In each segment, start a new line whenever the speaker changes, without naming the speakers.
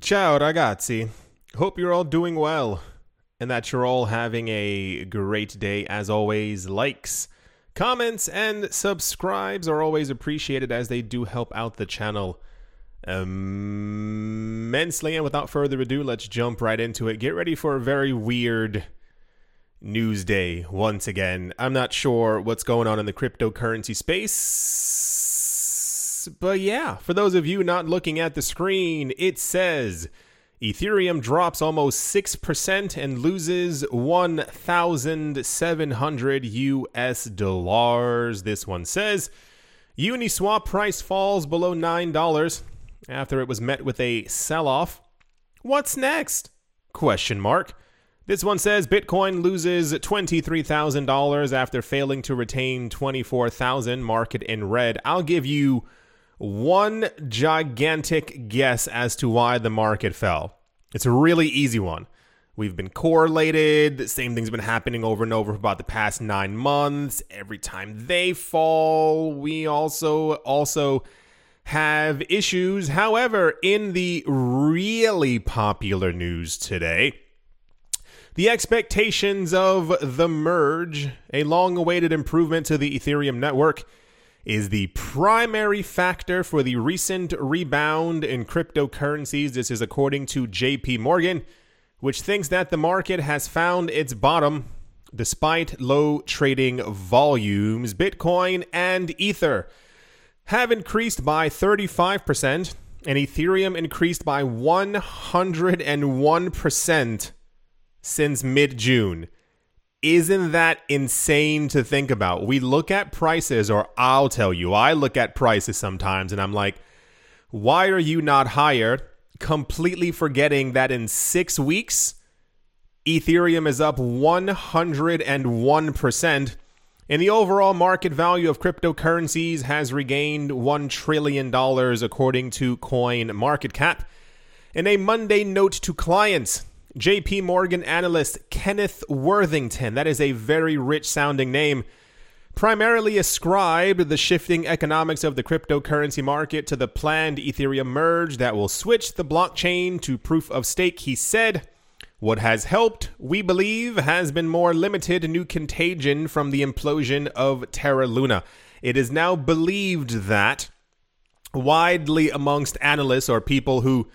Ciao, ragazzi. Hope you're all doing well and that you're all having a great day. As always, likes, comments, and subscribes are always appreciated as they do help out the channel immensely. And without further ado, let's jump right into it. Get ready for a very weird news day once again. I'm not sure what's going on in the cryptocurrency space, but yeah, for those of you not looking at the screen, it says Ethereum drops almost 6% and loses 1,700 US dollars. This one says Uniswap price falls below $9 after it was met with a sell-off. What's next? Question mark. This one says Bitcoin loses $23,000 after failing to retain 24,000 market in red. I'll give you one gigantic guess as to why the market fell. It's a really easy one. We've been correlated. The same thing's been happening over and over for about the past nine months. Every time they fall, we also also have issues. However, in the really popular news today, the expectations of the merge, a long awaited improvement to the Ethereum network, is the primary factor for the recent rebound in cryptocurrencies. This is according to JP Morgan, which thinks that the market has found its bottom despite low trading volumes. Bitcoin and Ether have increased by 35%, and Ethereum increased by 101% since mid June. Isn't that insane to think about? We look at prices, or I'll tell you, I look at prices sometimes and I'm like, why are you not higher? Completely forgetting that in six weeks, Ethereum is up 101%, and the overall market value of cryptocurrencies has regained $1 trillion, according to Coin Market Cap. In a Monday note to clients, JP Morgan analyst Kenneth Worthington, that is a very rich sounding name, primarily ascribed the shifting economics of the cryptocurrency market to the planned Ethereum merge that will switch the blockchain to proof of stake. He said, What has helped, we believe, has been more limited new contagion from the implosion of Terra Luna. It is now believed that widely amongst analysts or people who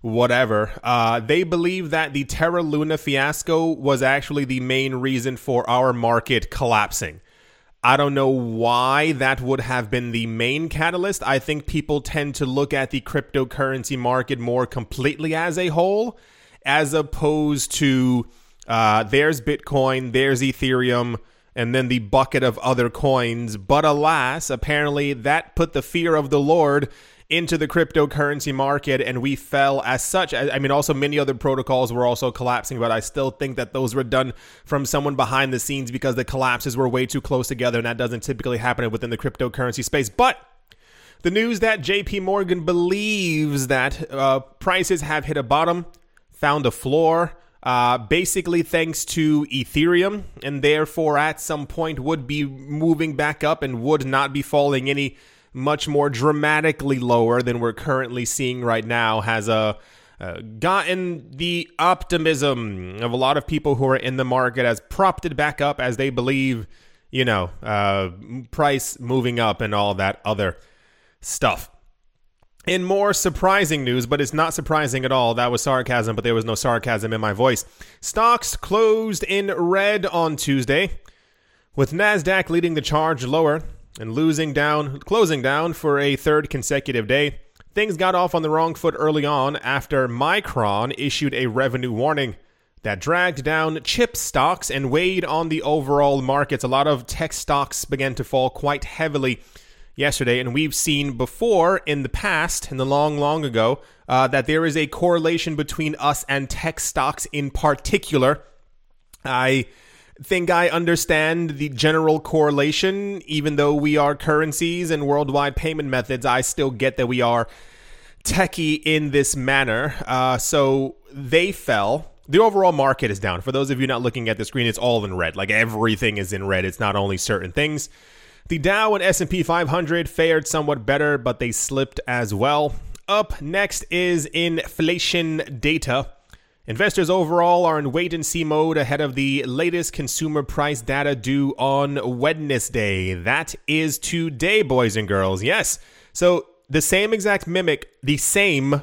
whatever. Uh, they believe that the Terra Luna fiasco was actually the main reason for our market collapsing. I don't know why that would have been the main catalyst. I think people tend to look at the cryptocurrency market more completely as a whole, as opposed to uh, there's Bitcoin, there's Ethereum, and then the bucket of other coins. But alas, apparently that put the fear of the Lord into the cryptocurrency market and we fell as such. I mean, also many other protocols were also collapsing, but I still think that those were done from someone behind the scenes because the collapses were way too close together and that doesn't typically happen within the cryptocurrency space. But the news that JP Morgan believes that uh, prices have hit a bottom, found a floor, uh, basically thanks to Ethereum, and therefore at some point would be moving back up and would not be falling any much more dramatically lower than we're currently seeing right now, has a uh, gotten the optimism of a lot of people who are in the market, has propped it back up as they believe, you know, uh, price moving up and all that other stuff. In more surprising news, but it's not surprising at all, that was sarcasm, but there was no sarcasm in my voice. Stocks closed in red on Tuesday, with NASDAQ leading the charge lower and losing down, closing down for a third consecutive day. Things got off on the wrong foot early on after Micron issued a revenue warning that dragged down chip stocks and weighed on the overall markets. A lot of tech stocks began to fall quite heavily yesterday, and we've seen before in the past, in the long, long ago, uh, that there is a correlation between us and tech stocks in particular. I think I understand the general correlation. Even though we are currencies and worldwide payment methods, I still get that we are techie in this manner. Uh, so they fell. The overall market is down. For those of you not looking at the screen, it's all in red. Like everything is in red. It's not only certain things. The Dow and S&P 500 fared somewhat better, but they slipped as well. up next is inflation data. Investors overall are in wait and see mode ahead of the latest consumer price data due on Wednesday. That is today, boys and girls. Yes. So the same exact mimic, the same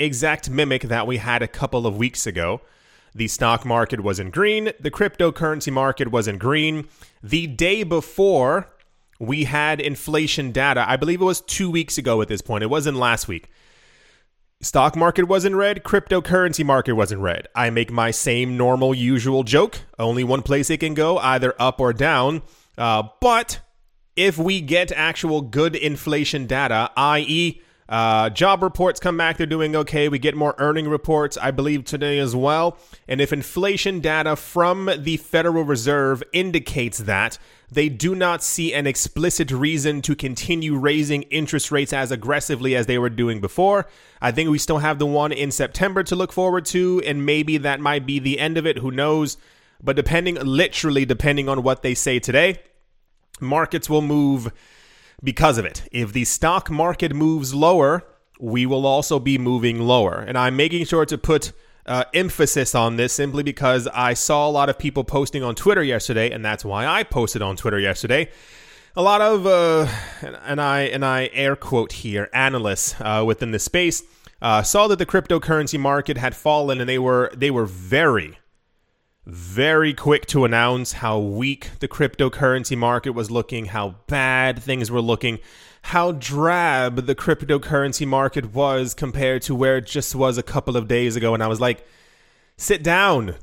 exact mimic that we had a couple of weeks ago. The stock market was in green, the cryptocurrency market was in green. The day before, we had inflation data. I believe it was two weeks ago at this point. It wasn't last week. Stock market was in red, cryptocurrency market was in red. I make my same normal, usual joke. Only one place it can go, either up or down. Uh, but if we get actual good inflation data, i.e., uh, job reports come back, they're doing okay. We get more earning reports, I believe, today as well. And if inflation data from the Federal Reserve indicates that, they do not see an explicit reason to continue raising interest rates as aggressively as they were doing before. I think we still have the one in September to look forward to, and maybe that might be the end of it. Who knows? But depending, literally, depending on what they say today, markets will move because of it. If the stock market moves lower, we will also be moving lower. And I'm making sure to put uh, emphasis on this simply because I saw a lot of people posting on Twitter yesterday, and that's why I posted on Twitter yesterday. A lot of, uh, and I and I air quote here, analysts uh, within the space uh, saw that the cryptocurrency market had fallen, and they were they were very, very quick to announce how weak the cryptocurrency market was looking, how bad things were looking, how drab the cryptocurrency market was compared to where it just was a couple of days ago. And I was like, sit down.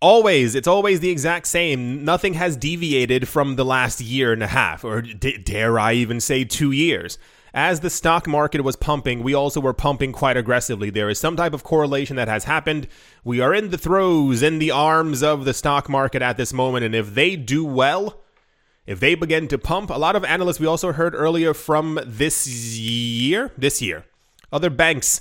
Always, it's always the exact same. Nothing has deviated from the last year and a half, or d- dare I even say two years as the stock market was pumping, we also were pumping quite aggressively. There is some type of correlation that has happened. We are in the throes, in the arms of the stock market at this moment. And if they do well, if they begin to pump, a lot of analysts we also heard earlier from this year, this year, other banks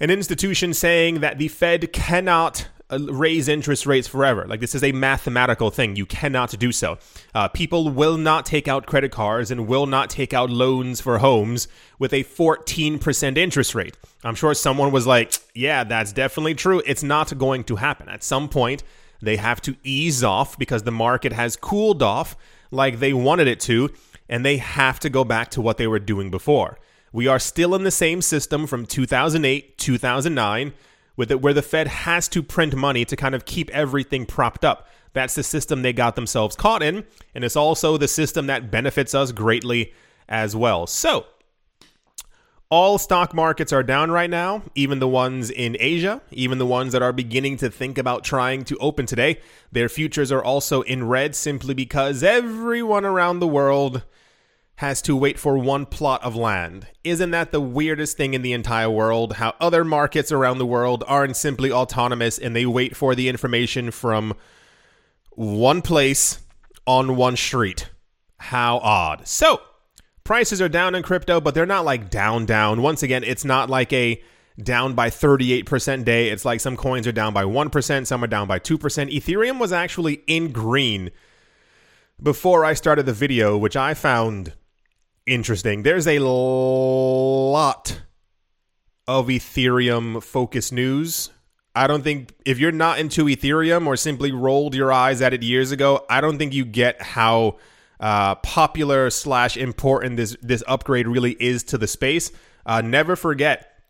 and institutions saying that the Fed cannot raise interest rates forever. Like this is a mathematical thing. You cannot do so. Uh, people will not take out credit cards and will not take out loans for homes with a 14% interest rate. I'm sure someone was like, yeah, that's definitely true. It's not going to happen. At some point, they have to ease off because the market has cooled off like they wanted it to, and they have to go back to what they were doing before. We are still in the same system from 2008, 2009 with it where the Fed has to print money to kind of keep everything propped up. That's the system they got themselves caught in, and it's also the system that benefits us greatly as well. So, all stock markets are down right now, even the ones in Asia, even the ones that are beginning to think about trying to open today. Their futures are also in red simply because everyone around the world has to wait for one plot of land. Isn't that the weirdest thing in the entire world? How other markets around the world aren't simply autonomous and they wait for the information from one place on one street. How odd. So, prices are down in crypto, but they're not like down, down. Once again, it's not like a down by 38% day. It's like some coins are down by 1%, some are down by 2%. Ethereum was actually in green before I started the video, which I found interesting. There's a lot of Ethereum focused news. I don't think if you're not into Ethereum or simply rolled your eyes at it years ago, I don't think you get how uh, popular slash important this this upgrade really is to the space. Uh, never forget,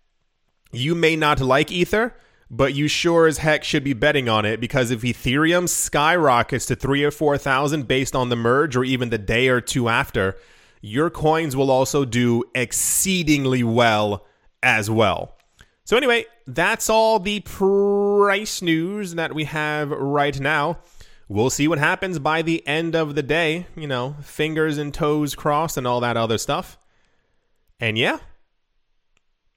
you may not like Ether, but you sure as heck should be betting on it because if Ethereum skyrockets to three or four thousand based on the merge, or even the day or two after, your coins will also do exceedingly well as well. So, anyway, that's all the price news that we have right now. We'll see what happens by the end of the day. You know, fingers and toes crossed and all that other stuff. And yeah,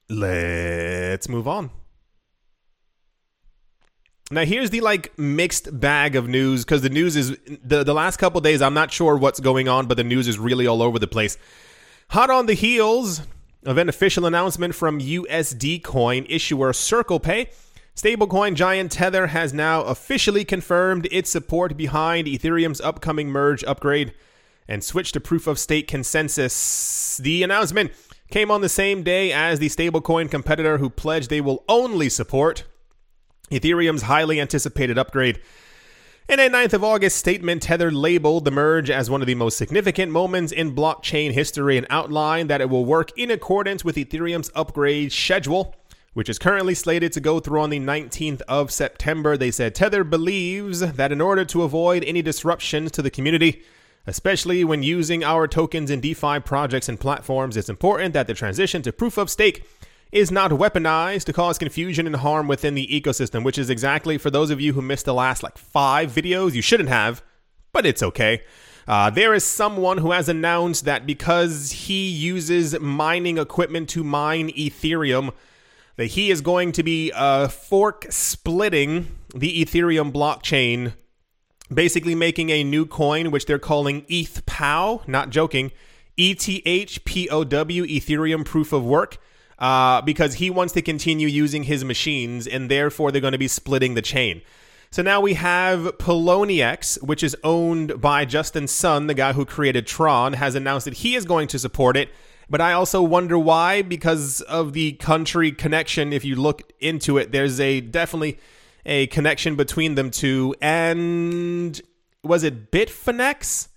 let's move on. Now here's the like mixed bag of news because the news is the the last couple days I'm not sure what's going on, but the news is really all over the place. Hot on the heels of an official announcement from USD Coin issuer Circle Pay, stablecoin giant Tether has now officially confirmed its support behind Ethereum's upcoming merge upgrade and switch to proof of stake consensus. The announcement came on the same day as the stablecoin competitor who pledged they will only support Ethereum's highly anticipated upgrade. In a 9th of August statement, Tether labeled the merge as one of the most significant moments in blockchain history and outlined that it will work in accordance with Ethereum's upgrade schedule, which is currently slated to go through on the 19th of September. They said Tether believes that in order to avoid any disruptions to the community, especially when using our tokens in DeFi projects and platforms, it's important that the transition to proof of stake is not weaponized to cause confusion and harm within the ecosystem, which is exactly for those of you who missed the last like five videos, you shouldn't have, but it's okay. Uh, there is someone who has announced that because he uses mining equipment to mine Ethereum, that he is going to be uh, fork splitting the Ethereum blockchain, basically making a new coin, which they're calling ETHPOW, not joking, ETHPOW, Ethereum Proof of Work uh, because he wants to continue using his machines, and therefore they're going to be splitting the chain. So now we have Poloniex, which is owned by Justin Sun, the guy who created Tron, has announced that he is going to support it. But I also wonder why, because of the country connection. If you look into it, there's a definitely a connection between them two. And was it Bitfinex?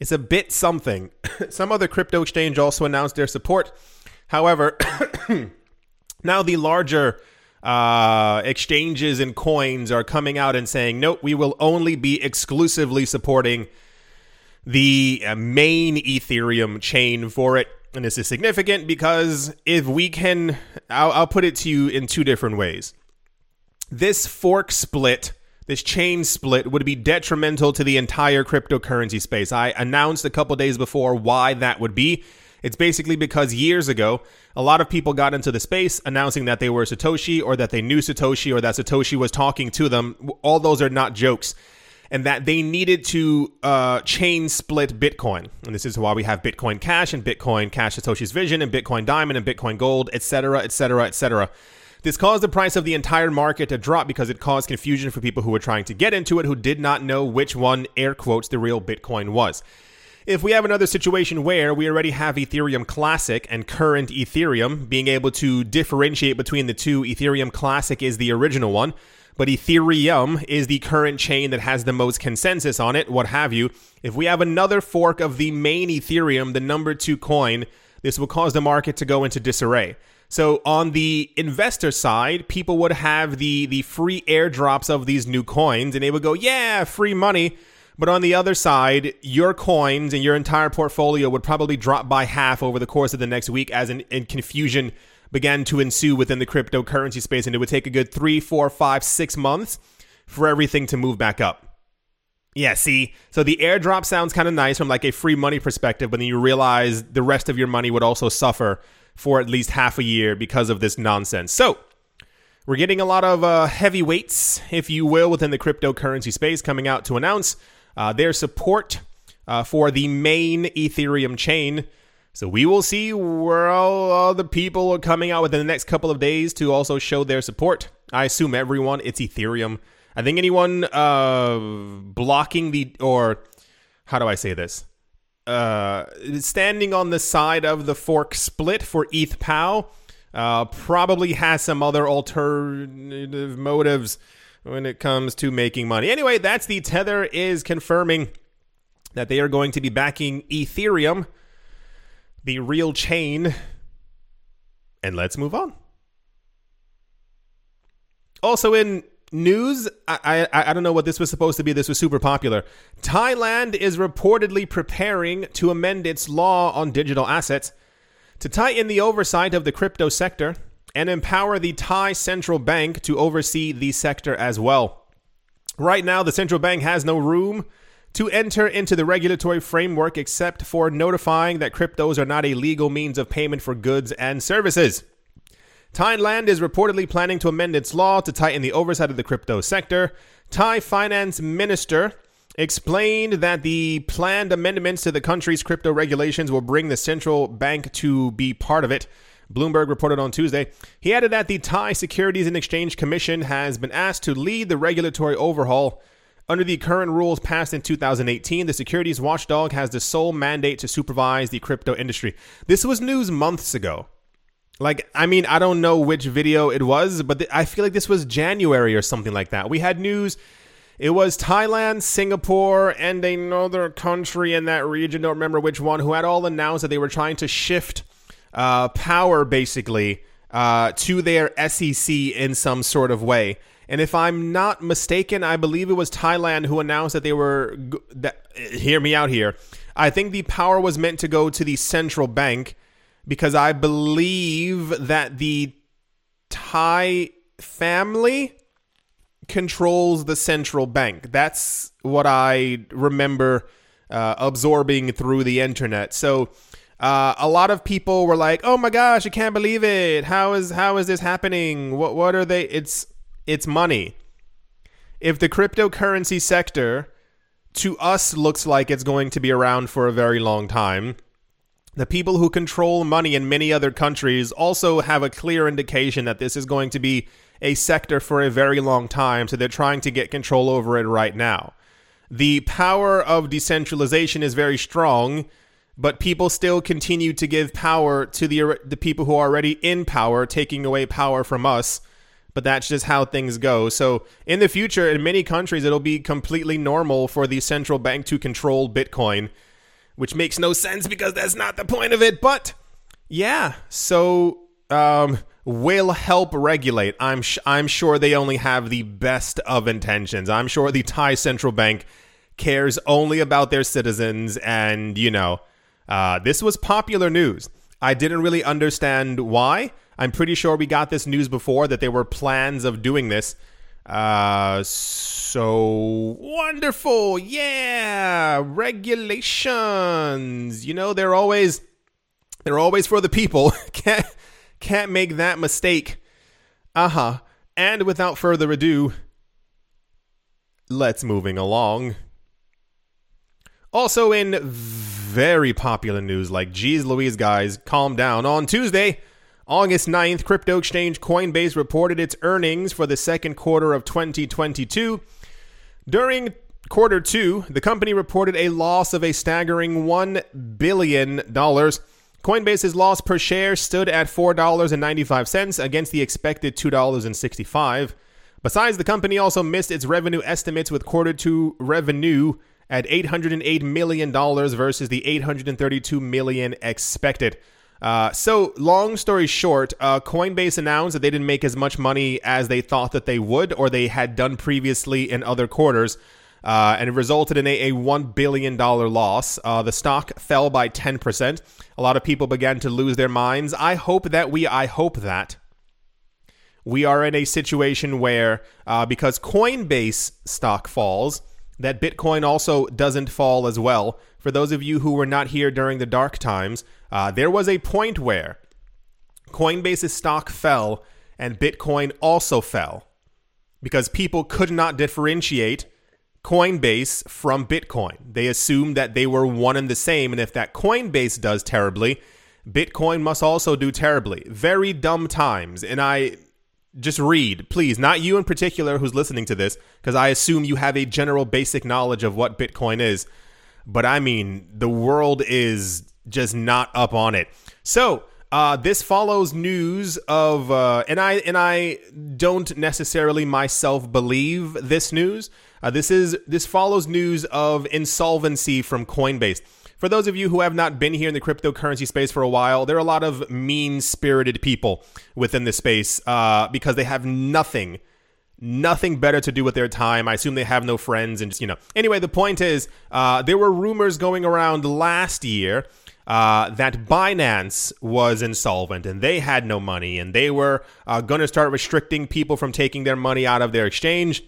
It's a bit something. Some other crypto exchange also announced their support. However, now the larger uh, exchanges and coins are coming out and saying, nope, we will only be exclusively supporting the uh, main Ethereum chain for it. And this is significant because if we can, I'll, I'll put it to you in two different ways. This fork split, this chain split, would be detrimental to the entire cryptocurrency space. I announced a couple days before why that would be. It's basically because years ago, a lot of people got into the space announcing that they were Satoshi or that they knew Satoshi or that Satoshi was talking to them. All those are not jokes. And that they needed to uh, chain split Bitcoin. And this is why we have Bitcoin Cash and Bitcoin Cash Satoshi's Vision and Bitcoin Diamond and Bitcoin Gold, etc., etc., etc. This caused the price of the entire market to drop because it caused confusion for people who were trying to get into it who did not know which one, air quotes, the real Bitcoin was. If we have another situation where we already have Ethereum Classic and current Ethereum, being able to differentiate between the two, Ethereum Classic is the original one, but Ethereum is the current chain that has the most consensus on it, what have you. If we have another fork of the main Ethereum, the number two coin, this will cause the market to go into disarray. So on the investor side, people would have the the free airdrops of these new coins, and they would go, "Yeah, free money." But on the other side, your coins and your entire portfolio would probably drop by half over the course of the next week as an confusion began to ensue within the cryptocurrency space. And it would take a good three, four, five, six months for everything to move back up. Yeah, see? So the airdrop sounds kind of nice from like a free money perspective, but then you realize the rest of your money would also suffer for at least half a year because of this nonsense. So we're getting a lot of uh, heavyweights, if you will, within the cryptocurrency space coming out to announce uh, their support uh, for the main Ethereum chain. So we will see where all, the people are coming out within the next couple of days to also show their support. I assume everyone, it's Ethereum. I think anyone uh, blocking the, or how do I say this? Uh, standing on the side of the fork split for ETH POW uh, probably has some other alternative motives when it comes to making money. Anyway, that's the Tether is confirming that they are going to be backing Ethereum, the real chain. And let's move on. Also in news, I, I, I don't know what this was supposed to be. This was super popular. Thailand is reportedly preparing to amend its law on digital assets to tighten the oversight of the crypto sector and empower the Thai central bank to oversee the sector as well. Right now, the central bank has no room to enter into the regulatory framework except for notifying that cryptos are not a legal means of payment for goods and services. Thailand is reportedly planning to amend its law to tighten the oversight of the crypto sector. Thai finance minister explained that the planned amendments to the country's crypto regulations will bring the central bank to be part of it. Bloomberg reported on Tuesday. He added that the Thai Securities and Exchange Commission has been asked to lead the regulatory overhaul Under the current rules passed in 2018, the securities watchdog has the sole mandate to supervise the crypto industry. This was news months ago. Like, I mean, I don't know which video it was, but th- I feel like this was January or something like that. We had news. It was Thailand, Singapore, and another country in that region, don't remember which one, who had all announced that they were trying to shift uh, power, basically, uh, to their SEC in some sort of way. And if I'm not mistaken, I believe it was Thailand who announced that they were. That, hear me out here. I think the power was meant to go to the central bank because I believe that the Thai family controls the central bank. That's what I remember uh, absorbing through the internet. So. Uh, a lot of people were like, "Oh my gosh, I can't believe it! How is how is this happening? What what are they? It's it's money. If the cryptocurrency sector to us looks like it's going to be around for a very long time, the people who control money in many other countries also have a clear indication that this is going to be a sector for a very long time, so they're trying to get control over it right now. The power of decentralization is very strong, but people still continue to give power to the the people who are already in power, taking away power from us but that's just how things go. So, in the future, in many countries, it'll be completely normal for the central bank to control Bitcoin, which makes no sense because that's not the point of it. But yeah, so um, will help regulate. I'm sh- I'm sure they only have the best of intentions. I'm sure the Thai central bank cares only about their citizens, and you know, uh, this was popular news. I didn't really understand why. I'm pretty sure we got this news before that there were plans of doing this. Uh, so wonderful. Yeah, regulations. You know, they're always they're always for the people. can't can't make that mistake. Uh-huh. And without further ado, let's moving along. Also in very popular news like geez Louise guys, calm down. On Tuesday, August 9th, crypto exchange Coinbase reported its earnings for the second quarter of 2022. During quarter two, the company reported a loss of a staggering $1 billion. Coinbase's loss per share stood at $4.95 against the expected $2.65. Besides, the company also missed its revenue estimates with quarter two revenue at $808 million versus the 832 million expected. Uh, so, long story short, uh, Coinbase announced that they didn't make as much money as they thought that they would or they had done previously in other quarters. Uh, and it resulted in a, a $1 billion loss. Uh, the stock fell by 10%. A lot of people began to lose their minds. I hope that we, I hope that we are in a situation where, uh, because Coinbase stock falls, that Bitcoin also doesn't fall as well. For those of you who were not here during the dark times, uh, there was a point where Coinbase's stock fell and Bitcoin also fell because people could not differentiate Coinbase from Bitcoin. They assumed that they were one and the same, and if that Coinbase does terribly, Bitcoin must also do terribly. Very dumb times. And I just read, please, not you in particular who's listening to this, because I assume you have a general basic knowledge of what Bitcoin is. But I mean, the world is just not up on it. So, uh, this follows news of, uh, and I and I don't necessarily myself believe this news. Uh, this is this follows news of insolvency from Coinbase. For those of you who have not been here in the cryptocurrency space for a while, there are a lot of mean-spirited people within the space uh, because they have nothing nothing better to do with their time. I assume they have no friends and just, you know. Anyway, the point is, uh, there were rumors going around last year uh, that Binance was insolvent and they had no money and they were uh, going to start restricting people from taking their money out of their exchange.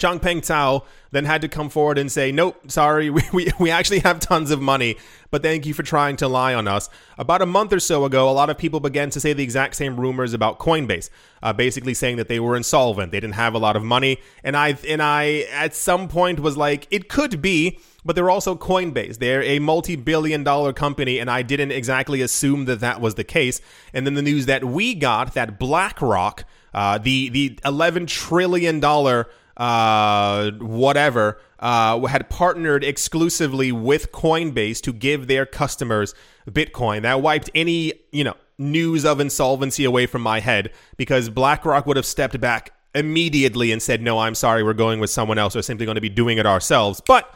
Changpeng Zhao then had to come forward and say, nope, sorry, we, we, we actually have tons of money, but thank you for trying to lie on us. About a month or so ago, a lot of people began to say the exact same rumors about Coinbase, uh, basically saying that they were insolvent, they didn't have a lot of money, and I and I at some point was like, it could be, but they're also Coinbase. They're a multi-billion dollar company, and I didn't exactly assume that that was the case. And then the news that we got that BlackRock, uh, the the 11 trillion dollar uh, whatever, uh, had partnered exclusively with Coinbase to give their customers Bitcoin. That wiped any, you know, news of insolvency away from my head because BlackRock would have stepped back immediately and said, no, I'm sorry, we're going with someone else. We're simply going to be doing it ourselves. But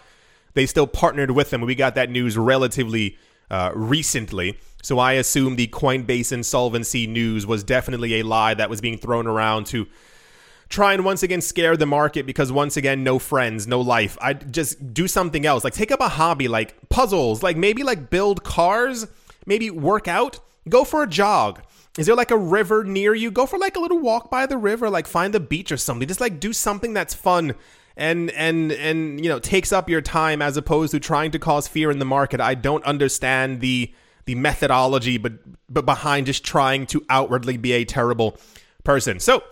they still partnered with them. We got that news relatively uh, recently. So I assume the Coinbase insolvency news was definitely a lie that was being thrown around to try and once again scare the market because once again no friends no life. I just do something else. Like take up a hobby like puzzles like maybe like build cars maybe work out. Go for a jog. Is there like a river near you? Go for like a little walk by the river like find the beach or something. Just like do something that's fun and and and you know takes up your time as opposed to trying to cause fear in the market. I don't understand the the methodology but but behind just trying to outwardly be a terrible person. So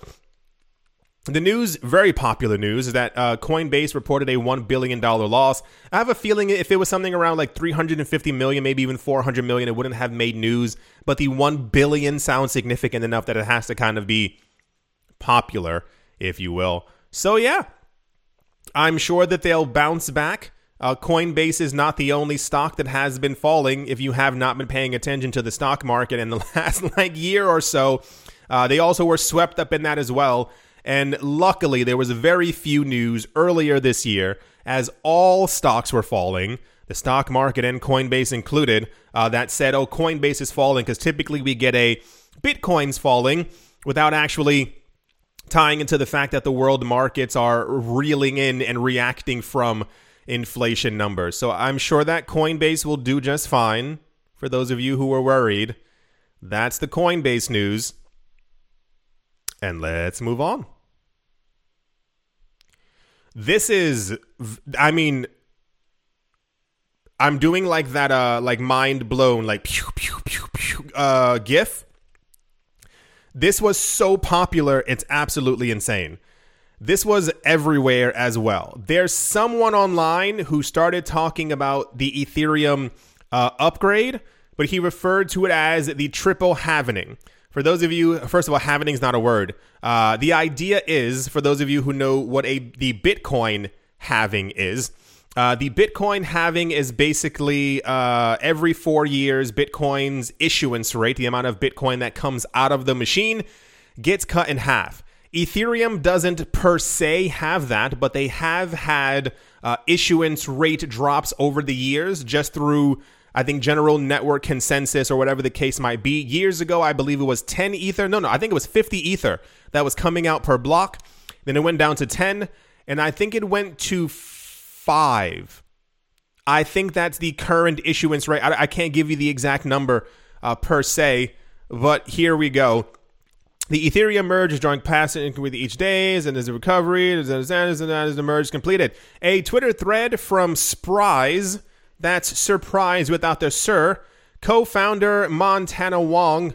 the news, very popular news, is that uh, Coinbase reported a $1 billion loss. I have a feeling if it was something around like 350 million, maybe even 400 million, it wouldn't have made news. But the 1 billion sounds significant enough that it has to kind of be popular, if you will. So, yeah, I'm sure that they'll bounce back. Uh, Coinbase is not the only stock that has been falling. If you have not been paying attention to the stock market in the last like year or so, uh, they also were swept up in that as well. And luckily, there was very few news earlier this year as all stocks were falling, the stock market and Coinbase included, uh, that said, oh, Coinbase is falling because typically we get a Bitcoin's falling without actually tying into the fact that the world markets are reeling in and reacting from inflation numbers. So I'm sure that Coinbase will do just fine. For those of you who were worried, that's the Coinbase news. And let's move on. This is, I mean, I'm doing like that, uh, like mind blown, like pew pew pew pew, uh, GIF. This was so popular, it's absolutely insane. This was everywhere as well. There's someone online who started talking about the Ethereum uh, upgrade, but he referred to it as the triple halvening. For those of you, first of all, halvening is not a word. Uh, the idea is, for those of you who know what a the Bitcoin halving is, uh, the Bitcoin halving is basically uh, every four years, Bitcoin's issuance rate, the amount of Bitcoin that comes out of the machine, gets cut in half. Ethereum doesn't per se have that, but they have had uh, issuance rate drops over the years just through I think general network consensus or whatever the case might be. Years ago, I believe it was 10 Ether. No, no, I think it was 50 Ether that was coming out per block. Then it went down to 10, and I think it went to 5. I think that's the current issuance rate. I, I can't give you the exact number uh, per se, but here we go. The Ethereum merge is drawing past it with each day, and there's a recovery, and as the merge completed. A Twitter thread from Spryz that's surprise without the sir. Co founder Montana Wong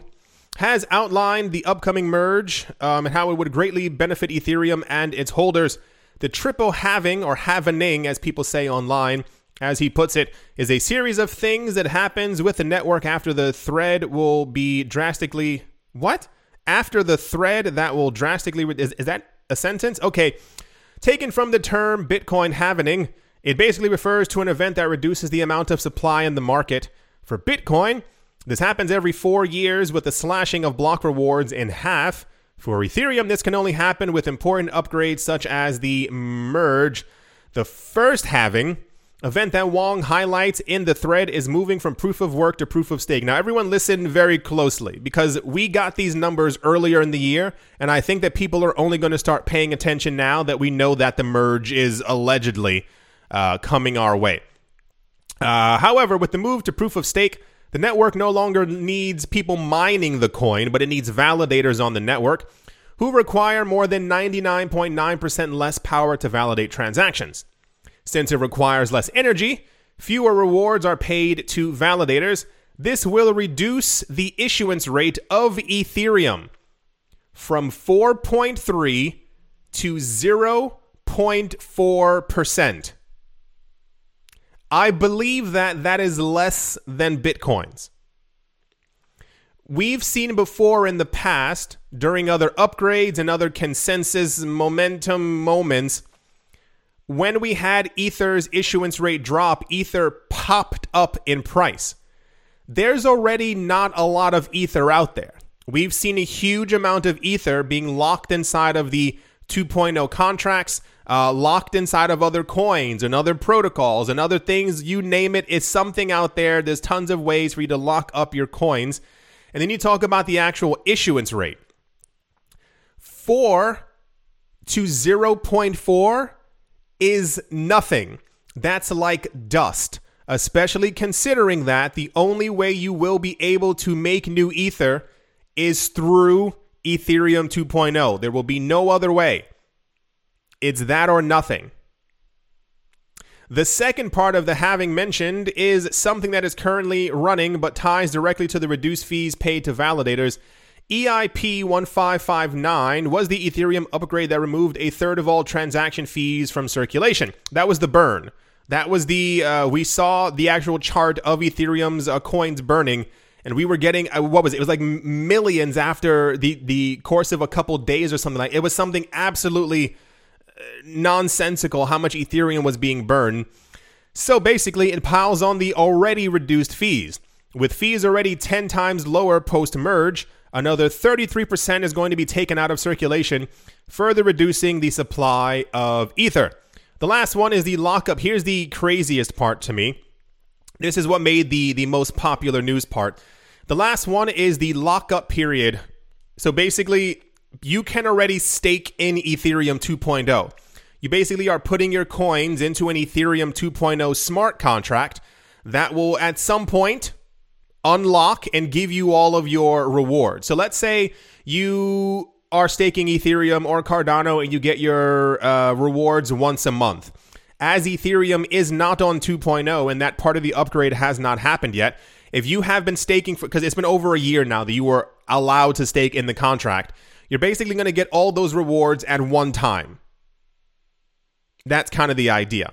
has outlined the upcoming merge um, and how it would greatly benefit Ethereum and its holders. The triple halving, or halvening, as people say online, as he puts it, is a series of things that happens with the network after the thread will be drastically. What? After the thread that will drastically. Is, is that a sentence? Okay. Taken from the term Bitcoin halvening. It basically refers to an event that reduces the amount of supply in the market. For Bitcoin, this happens every four years with the slashing of block rewards in half. For Ethereum, this can only happen with important upgrades such as the merge. The first halving event that Wong highlights in the thread is moving from proof of work to proof of stake. Now, everyone listen very closely because we got these numbers earlier in the year, and I think that people are only going to start paying attention now that we know that the merge is allegedly uh, coming our way. Uh, however, with the move to proof of stake, the network no longer needs people mining the coin, but it needs validators on the network who require more than 99.9% less power to validate transactions. Since it requires less energy, fewer rewards are paid to validators. This will reduce the issuance rate of Ethereum from 4.3 to 0.4%. I believe that that is less than Bitcoin's. We've seen before in the past, during other upgrades and other consensus momentum moments, when we had Ether's issuance rate drop, Ether popped up in price. There's already not a lot of Ether out there. We've seen a huge amount of Ether being locked inside of the 2.0 contracts, uh, locked inside of other coins and other protocols and other things. You name it, it's something out there. There's tons of ways for you to lock up your coins. And then you talk about the actual issuance rate. 4 to 0.4 is nothing. That's like dust, especially considering that the only way you will be able to make new Ether is through Ethereum 2.0. There will be no other way. It's that or nothing. The second part of the halving mentioned is something that is currently running but ties directly to the reduced fees paid to validators EIP 1559 was the Ethereum upgrade that removed a third of all transaction fees from circulation. That was the burn. That was the, uh, we saw the actual chart of Ethereum's uh, coins burning, and we were getting, uh, what was it? It was like millions after the, the course of a couple days or something like It was something absolutely uh, nonsensical how much Ethereum was being burned. So basically, it piles on the already reduced fees. With fees already 10 times lower post merge, Another 33% is going to be taken out of circulation, further reducing the supply of ether. The last one is the lockup. Here's the craziest part to me. This is what made the, the most popular news part. The last one is the lockup period. So basically, you can already stake in Ethereum 2.0. You basically are putting your coins into an Ethereum 2.0 smart contract that will, at some point, unlock and give you all of your rewards. So let's say you are staking Ethereum or Cardano and you get your uh, rewards once a month. As Ethereum is not on 2.0 and that part of the upgrade has not happened yet, if you have been staking for, because it's been over a year now that you were allowed to stake in the contract, you're basically going to get all those rewards at one time. That's kind of the idea.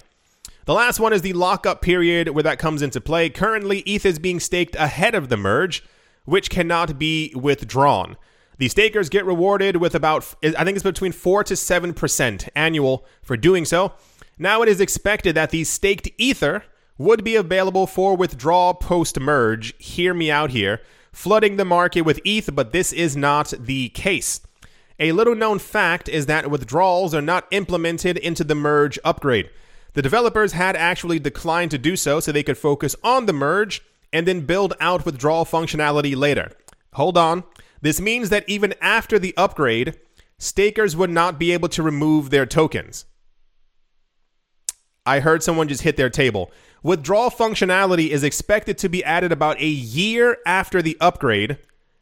The last one is the lockup period where that comes into play. Currently, ETH is being staked ahead of the merge, which cannot be withdrawn. The stakers get rewarded with about, I think it's between 4 to 7% annual for doing so. Now it is expected that the staked Ether would be available for withdrawal post merge. Hear me out here. Flooding the market with ETH, but this is not the case. A little known fact is that withdrawals are not implemented into the merge upgrade. The developers had actually declined to do so so they could focus on the merge and then build out withdrawal functionality later. Hold on. This means that even after the upgrade, stakers would not be able to remove their tokens. I heard someone just hit their table. Withdrawal functionality is expected to be added about a year after the upgrade,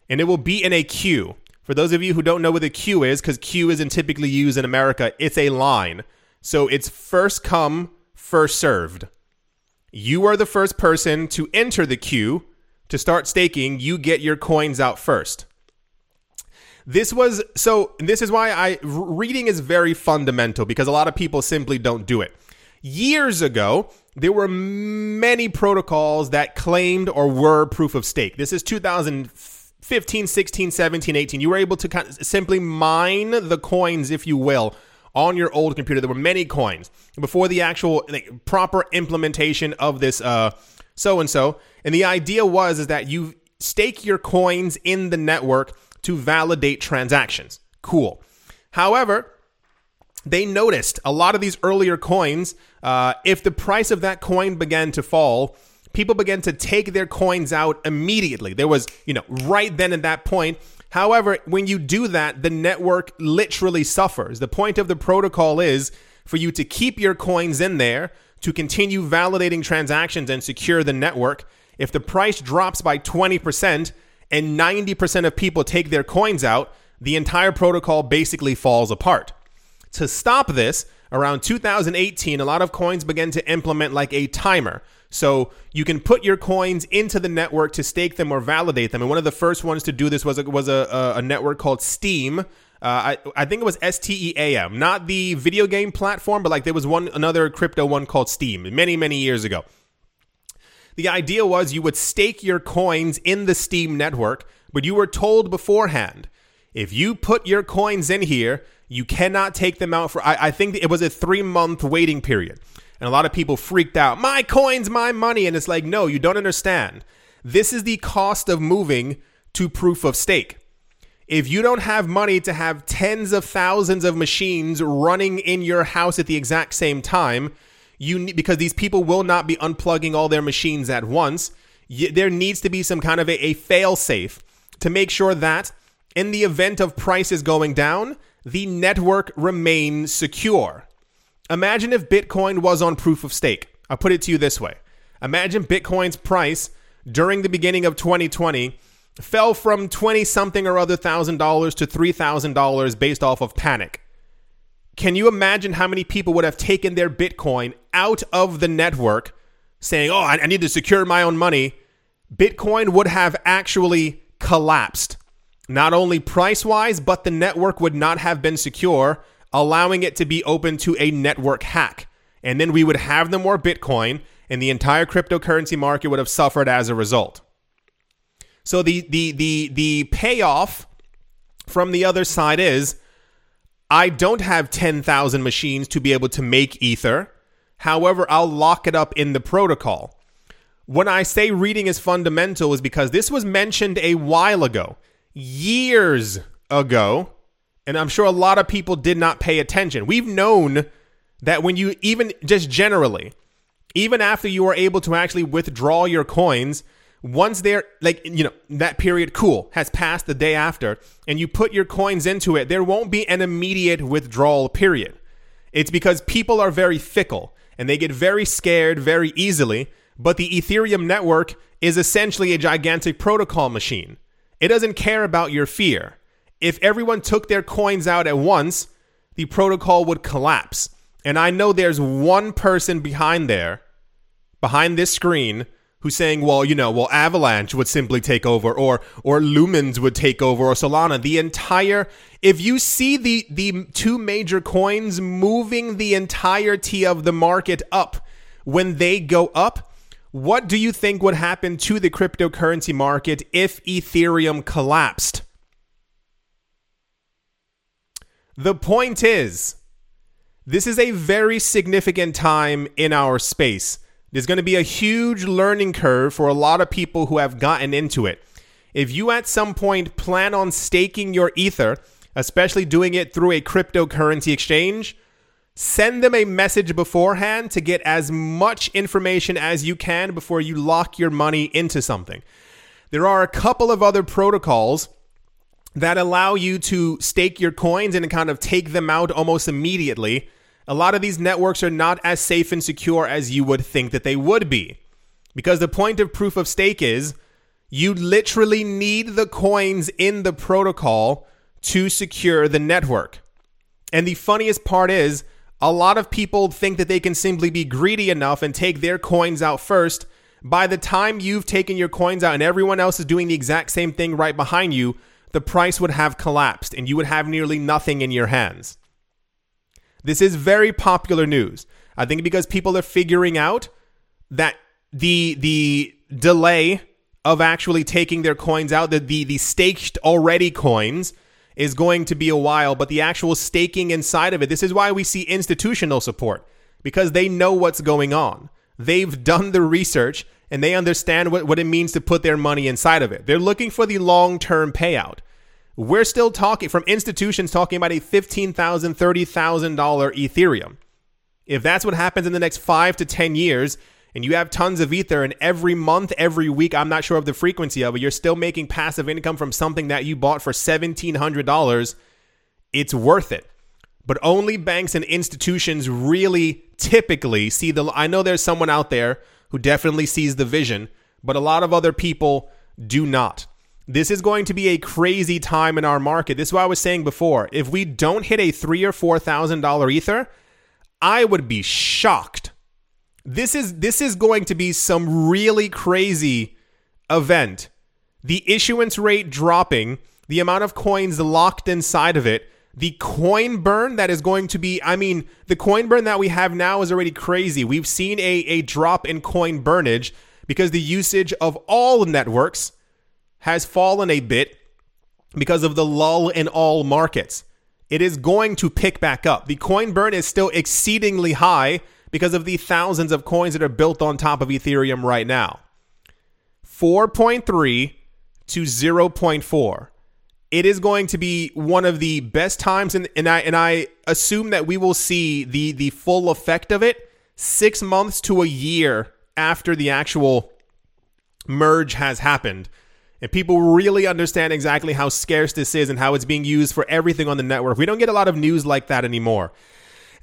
and it will be in a queue. For those of you who don't know what a queue is, because queue isn't typically used in America, it's a line. So it's first come, first served. You are the first person to enter the queue to start staking. You get your coins out first. This was so, this is why I reading is very fundamental because a lot of people simply don't do it. Years ago, there were many protocols that claimed or were proof of stake. This is 2015, 16, 17, 18. You were able to kind of simply mine the coins, if you will, on your old computer. There were many coins before the actual like, proper implementation of this so and so. And the idea was is that you stake your coins in the network to validate transactions. Cool. However, they noticed a lot of these earlier coins, uh, if the price of that coin began to fall, people began to take their coins out immediately. There was, you know, right then at that point, However, when you do that, the network literally suffers. The point of the protocol is for you to keep your coins in there to continue validating transactions and secure the network. If the price drops by 20% and 90% of people take their coins out, the entire protocol basically falls apart. To stop this, around 2018, a lot of coins began to implement like a timer. So you can put your coins into the network to stake them or validate them. And one of the first ones to do this was a, was a, a network called Steam. Uh, I, I think it was S T E A M, not the video game platform, but like there was one another crypto one called Steam many many years ago. The idea was you would stake your coins in the Steam network, but you were told beforehand If you put your coins in here, you cannot take them out for, I, I think it was a three month waiting period. And a lot of people freaked out. My coins, my money. And it's like, no, you don't understand. This is the cost of moving to proof of stake. If you don't have money to have tens of thousands of machines running in your house at the exact same time, you because these people will not be unplugging all their machines at once, there needs to be some kind of a, a fail safe to make sure that in the event of prices going down, the network remains secure. Imagine if Bitcoin was on proof of stake. I'll put it to you this way. Imagine Bitcoin's price during the beginning of 2020 fell from 20 something or other thousand dollars to $3,000 based off of panic. Can you imagine how many people would have taken their Bitcoin out of the network saying, oh, I need to secure my own money? Bitcoin would have actually collapsed, not only price wise, but the network would not have been secure, allowing it to be open to a network hack. And then we would have no more Bitcoin, and the entire cryptocurrency market would have suffered as a result. So the the the the payoff from the other side is I don't have 10,000 machines to be able to make ether. However, I'll lock it up in the protocol. When I say reading is fundamental is because this was mentioned a while ago, years ago, and I'm sure a lot of people did not pay attention. We've known that when you even just generally, even after you are able to actually withdraw your coins, once they're like you know that period cool has passed the day after and you put your coins into it there won't be an immediate withdrawal period it's because people are very fickle and they get very scared very easily but the ethereum network is essentially a gigantic protocol machine it doesn't care about your fear if everyone took their coins out at once the protocol would collapse and i know there's one person behind there behind this screen who's saying, well, you know, well, Avalanche would simply take over, or or Lumens would take over, or Solana. The entire, if you see the the two major coins moving the entirety of the market up, when they go up, what do you think would happen to the cryptocurrency market if Ethereum collapsed? The point is, this is a very significant time in our space there's going to be a huge learning curve for a lot of people who have gotten into it. If you at some point plan on staking your Ether, especially doing it through a cryptocurrency exchange, send them a message beforehand to get as much information as you can before you lock your money into something. There are a couple of other protocols that allow you to stake your coins and kind of take them out almost immediately a lot of these networks are not as safe and secure as you would think that they would be. Because the point of proof of stake is you literally need the coins in the protocol to secure the network. And the funniest part is, a lot of people think that they can simply be greedy enough and take their coins out first. By the time you've taken your coins out and everyone else is doing the exact same thing right behind you, the price would have collapsed and you would have nearly nothing in your hands. This is very popular news. I think because people are figuring out that the the delay of actually taking their coins out, the the, the staked already coins is going to be a while, but the actual staking inside of it, this is why we see institutional support because they know what's going on. They've done the research and they understand what, what it means to put their money inside of it. They're looking for the long term payout. We're still talking from institutions talking about a $15,000, $30,000 Ethereum. If that's what happens in the next five to 10 years, and you have tons of Ether, and every month, every week, I'm not sure of the frequency of it, you're still making passive income from something that you bought for $1,700, it's worth it. But only banks and institutions really typically see the. I know there's someone out there who definitely sees the vision, but a lot of other people do not. This is going to be a crazy time in our market. This is what I was saying before. If we don't hit a three or four thousand dollar ether, I would be shocked. This is this is going to be some really crazy event. The issuance rate dropping, the amount of coins locked inside of it, the coin burn that is going to be I mean, the coin burn that we have now is already crazy. We've seen a, a drop in coin burnage because the usage of all networks has fallen a bit. because of the lull in all markets. It is going to pick back up. The coin burn is still exceedingly high because of the thousands of coins that are built on top of Ethereum right now. 4.3 to 0.4. It is going to be one of the best times and, and I and I assume that we will see the the full effect of it 6 months to a year after the actual merge has happened and people really understand exactly how scarce this is and how it's being used for everything on the network. We don't get a lot of news like that anymore.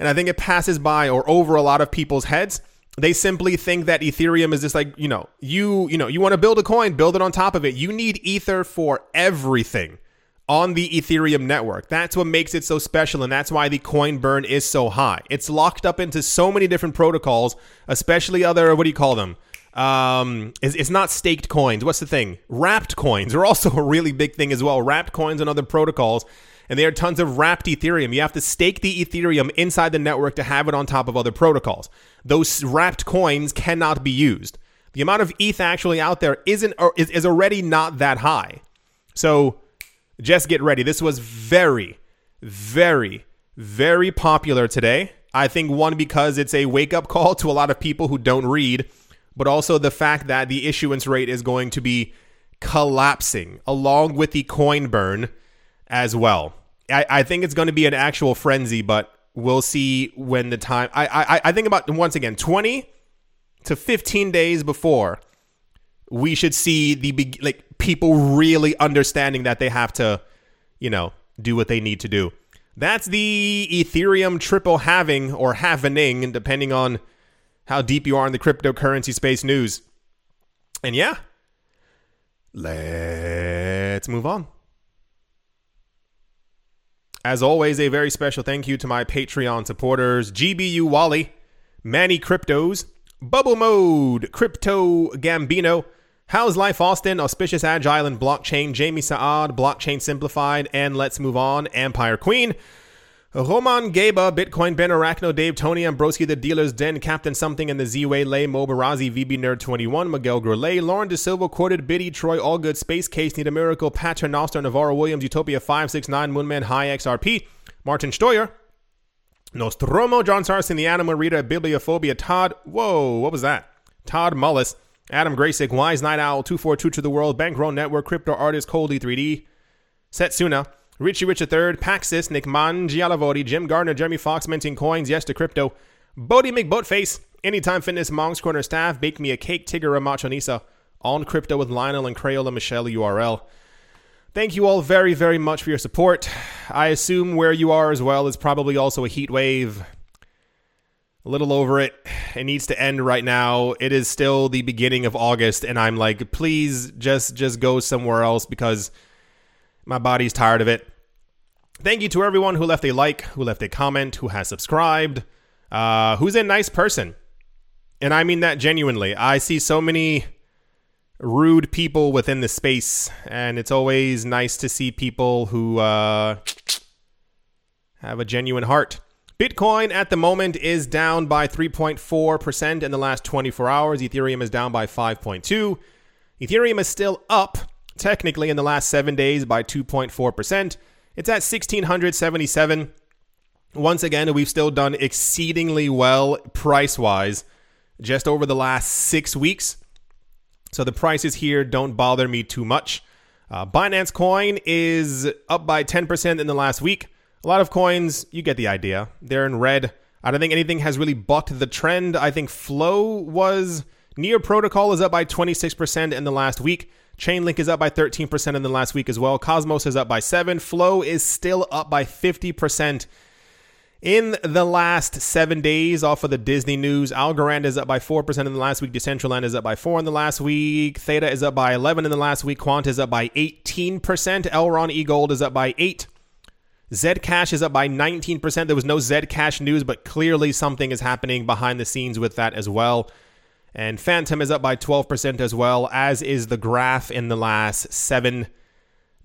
And I think it passes by or over a lot of people's heads. They simply think that Ethereum is just like, you know, you, you know, you want to build a coin, build it on top of it. You need Ether for everything on the Ethereum network. That's what makes it so special, and that's why the coin burn is so high. It's locked up into so many different protocols, especially other, what do you call them? Um, it's, it's not staked coins. What's the thing? Wrapped coins are also a really big thing as well. Wrapped coins and other protocols and there are tons of wrapped Ethereum. You have to stake the Ethereum inside the network to have it on top of other protocols. Those wrapped coins cannot be used. The amount of ETH actually out there isn't or is, is already not that high. So just get ready. This was very, very, very popular today. I think one because it's a wake up call to a lot of people who don't read, but also the fact that the issuance rate is going to be collapsing along with the coin burn as well. I, I think it's going to be an actual frenzy, but we'll see when the time. I, I I think about once again twenty to fifteen days before we should see the like people really understanding that they have to, you know, do what they need to do. That's the Ethereum triple halving or halvening, depending on how deep you are in the cryptocurrency space news. And yeah, let's move on. As always, a very special thank you to my Patreon supporters GBU Wally, Manny Cryptos, Bubble Mode, Crypto Gambino, How's Life Austin, Auspicious Agile and Blockchain, Jamie Saad, Blockchain Simplified, and Let's Move On, Empire Queen, Roman Gaba, Bitcoin Ben Arachno, Dave Tony, Ambroski, The Dealer's Den, Captain Something, and the Z-Way, Lay, Mobarazi, VB Nerd 21, Miguel Grelay, Lauren De Silva, Quoted, Biddy, Troy, All Good, Space Case, Need a Miracle, Patrick Noster, Navarro Williams, Utopia 569, Moonman, High XRP, Martin Steuer, Nostromo, John Sarson, The Animal Reader, Bibliophobia, Todd, whoa, what was that? Todd Mullis, Adam Graysick, Wise Night Owl, 242 to the World, Bankroll Network, Crypto Artist, Coldy 3D, Setsuna, Richie Rich III, Paxis, Nick Mangialavoti, Jim Gardner, Jeremy Fox, minting coins, yes to crypto, Bodie McBoatface, Anytime Fitness, Monk's Corner staff, Bake Me a Cake, Tigger, Machonisa, On Crypto with Lionel and Crayola Michelle URL. Thank you all very, very much for your support. I assume where you are as well is probably also a heat wave. A little over it. It needs to end right now. It is still the beginning of August, and I'm like, please just just go somewhere else because my body's tired of it. Thank you to everyone who left a like, who left a comment, who has subscribed, uh, who's a nice person. And I mean that genuinely. I see so many rude people within the space, and it's always nice to see people who uh, have a genuine heart. Bitcoin at the moment is down by 3.4% in the last 24 hours. Ethereum is down by 5.2. Ethereum is still up technically in the last 7 days by 2.4%. It's at 1677. Once again, we've still done exceedingly well price wise just over the last six weeks. So the prices here don't bother me too much. Uh, Binance Coin is up by 10% in the last week. A lot of coins, you get the idea. They're in red. I don't think anything has really bucked the trend. I think Flow was near protocol is up by 26% in the last week. Chainlink is up by 13% in the last week as well. Cosmos is up by 7. Flow is still up by 50% in the last 7 days off of the Disney news. Algorand is up by 4% in the last week. Decentraland is up by 4 in the last week. Theta is up by 11 in the last week. Quant is up by 18%. Elrond eGold is up by 8. Zcash is up by 19%. There was no Zcash news, but clearly something is happening behind the scenes with that as well. And Fantom is up by 12% as well, as is the graph in the last seven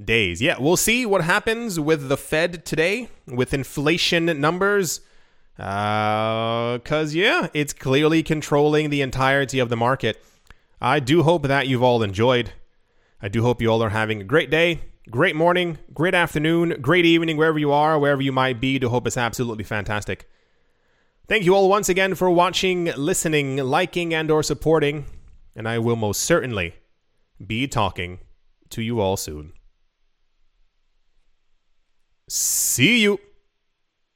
days. Yeah, we'll see what happens with the Fed today with inflation numbers. Because, uh, yeah, it's clearly controlling the entirety of the market. I do hope that you've all enjoyed. I do hope you all are having a great day. Great morning, great afternoon, great evening, wherever you are, wherever you might be. To hope it's absolutely fantastic. Thank you all once again for watching, listening, liking, and or supporting. And I will most certainly be talking to you all soon. See you.